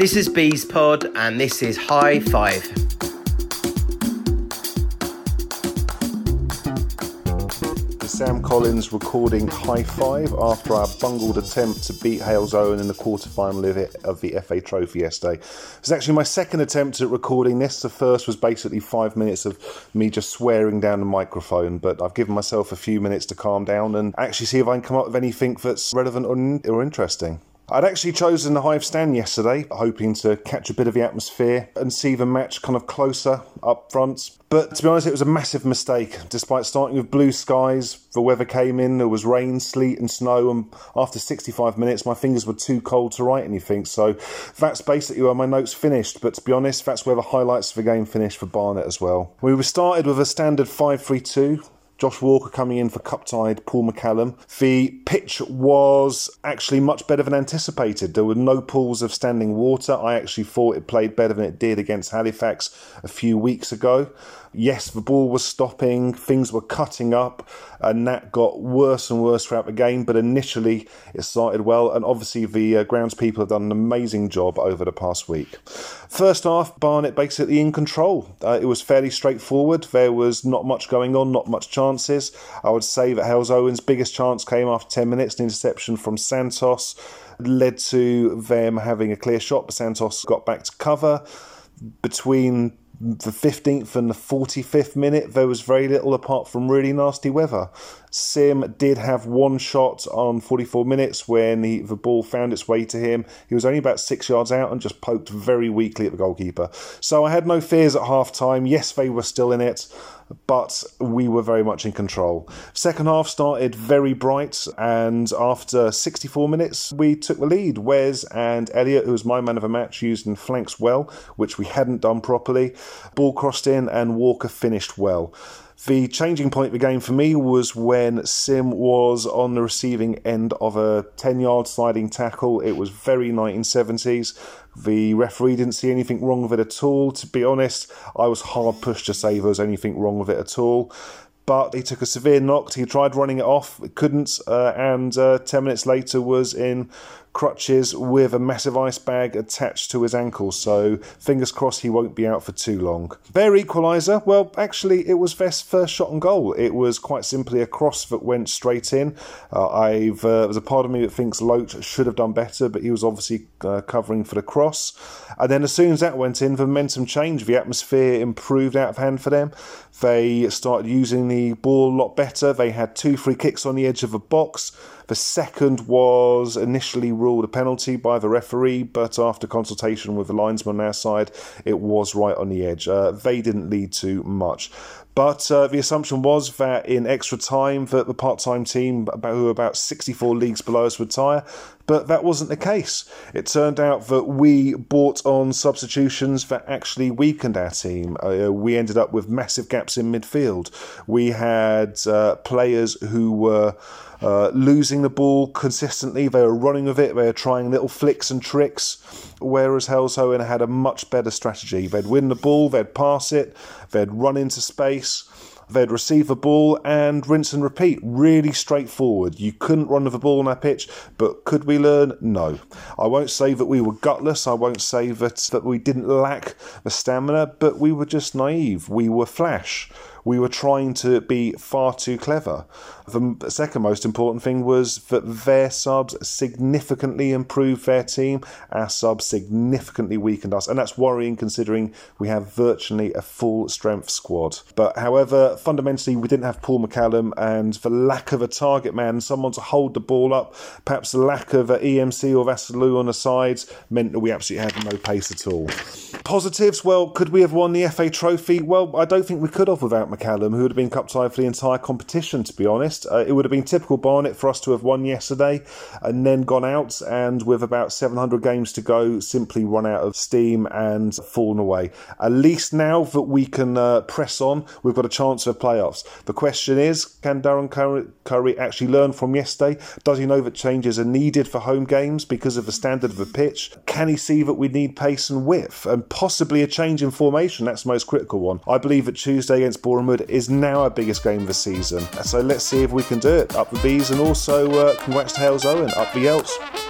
This is Bees Pod, and this is High Five. Sam Collins recording High Five after our bungled attempt to beat Halesowen in the quarter-final of the FA Trophy yesterday. It's actually my second attempt at recording this. The first was basically five minutes of me just swearing down the microphone, but I've given myself a few minutes to calm down and actually see if I can come up with anything that's relevant or, or interesting. I'd actually chosen the Hive stand yesterday, hoping to catch a bit of the atmosphere and see the match kind of closer up front. But to be honest, it was a massive mistake. Despite starting with blue skies, the weather came in, there was rain, sleet, and snow, and after 65 minutes, my fingers were too cold to write anything. So that's basically where my notes finished. But to be honest, that's where the highlights of the game finished for Barnet as well. We were started with a standard 5 3 2 Josh Walker coming in for cup tied Paul McCallum. The pitch was actually much better than anticipated. There were no pools of standing water. I actually thought it played better than it did against Halifax a few weeks ago. Yes, the ball was stopping, things were cutting up, and that got worse and worse throughout the game. But initially, it started well, and obviously, the uh, grounds people have done an amazing job over the past week. First half, Barnet basically in control. Uh, it was fairly straightforward. There was not much going on, not much chances. I would say that Halesowen's biggest chance came after 10 minutes, an interception from Santos led to them having a clear shot, but Santos got back to cover. Between the 15th and the 45th minute, there was very little apart from really nasty weather. Sim did have one shot on 44 minutes when he, the ball found its way to him. He was only about six yards out and just poked very weakly at the goalkeeper. So I had no fears at half time. Yes, they were still in it but we were very much in control. Second half started very bright, and after 64 minutes, we took the lead. Wes and Elliot, who was my man of the match, used in flanks well, which we hadn't done properly. Ball crossed in, and Walker finished well. The changing point of the game for me was when Sim was on the receiving end of a 10 yard sliding tackle. It was very 1970s. The referee didn't see anything wrong with it at all. To be honest, I was hard pushed to say there was anything wrong with it at all but he took a severe knock. He tried running it off, couldn't, uh, and uh, 10 minutes later was in crutches with a massive ice bag attached to his ankle. So fingers crossed he won't be out for too long. Their equaliser, well, actually, it was Vest's first shot on goal. It was quite simply a cross that went straight in. Uh, I've uh, there's a part of me that thinks Loach should have done better, but he was obviously uh, covering for the cross. And then as soon as that went in, the momentum changed. The atmosphere improved out of hand for them. They started using the ball a lot better. They had two free kicks on the edge of the box. The second was initially ruled a penalty by the referee, but after consultation with the linesman on our side, it was right on the edge. Uh, they didn't lead to much. But uh, the assumption was that in extra time that the part-time team, about, who were about 64 leagues below us, would tire. But that wasn't the case. It turned out that we bought on substitutions that actually weakened our team. Uh, we ended up with massive gaps in midfield. We had uh, players who were uh, losing the ball consistently. They were running with it. They were trying little flicks and tricks. Whereas Hell's Halesowen had a much better strategy. They'd win the ball, they'd pass it, they'd run into space. They'd receive the ball and rinse and repeat. Really straightforward. You couldn't run with the ball on that pitch, but could we learn? No. I won't say that we were gutless. I won't say that, that we didn't lack the stamina, but we were just naive. We were flash we were trying to be far too clever. The second most important thing was that their subs significantly improved their team. Our subs significantly weakened us, and that's worrying considering we have virtually a full strength squad. But however, fundamentally, we didn't have Paul McCallum, and the lack of a target man, someone to hold the ball up, perhaps the lack of an EMC or Vassalou on the sides, meant that we absolutely had no pace at all. Positives, well, could we have won the FA Trophy? Well, I don't think we could have without McCallum, who would have been cup tied for the entire competition, to be honest. Uh, it would have been typical Barnet for us to have won yesterday and then gone out and with about 700 games to go, simply run out of steam and fallen away. At least now that we can uh, press on, we've got a chance of playoffs. The question is, can Darren Currie actually learn from yesterday? Does he know that changes are needed for home games because of the standard of the pitch? Can he see that we need pace and width and possibly a change in formation? That's the most critical one. I believe that Tuesday against Boreham is now our biggest game of the season. So let's see if we can do it. Up the bees and also uh, congrats to Halesowen. Up the Yeltz.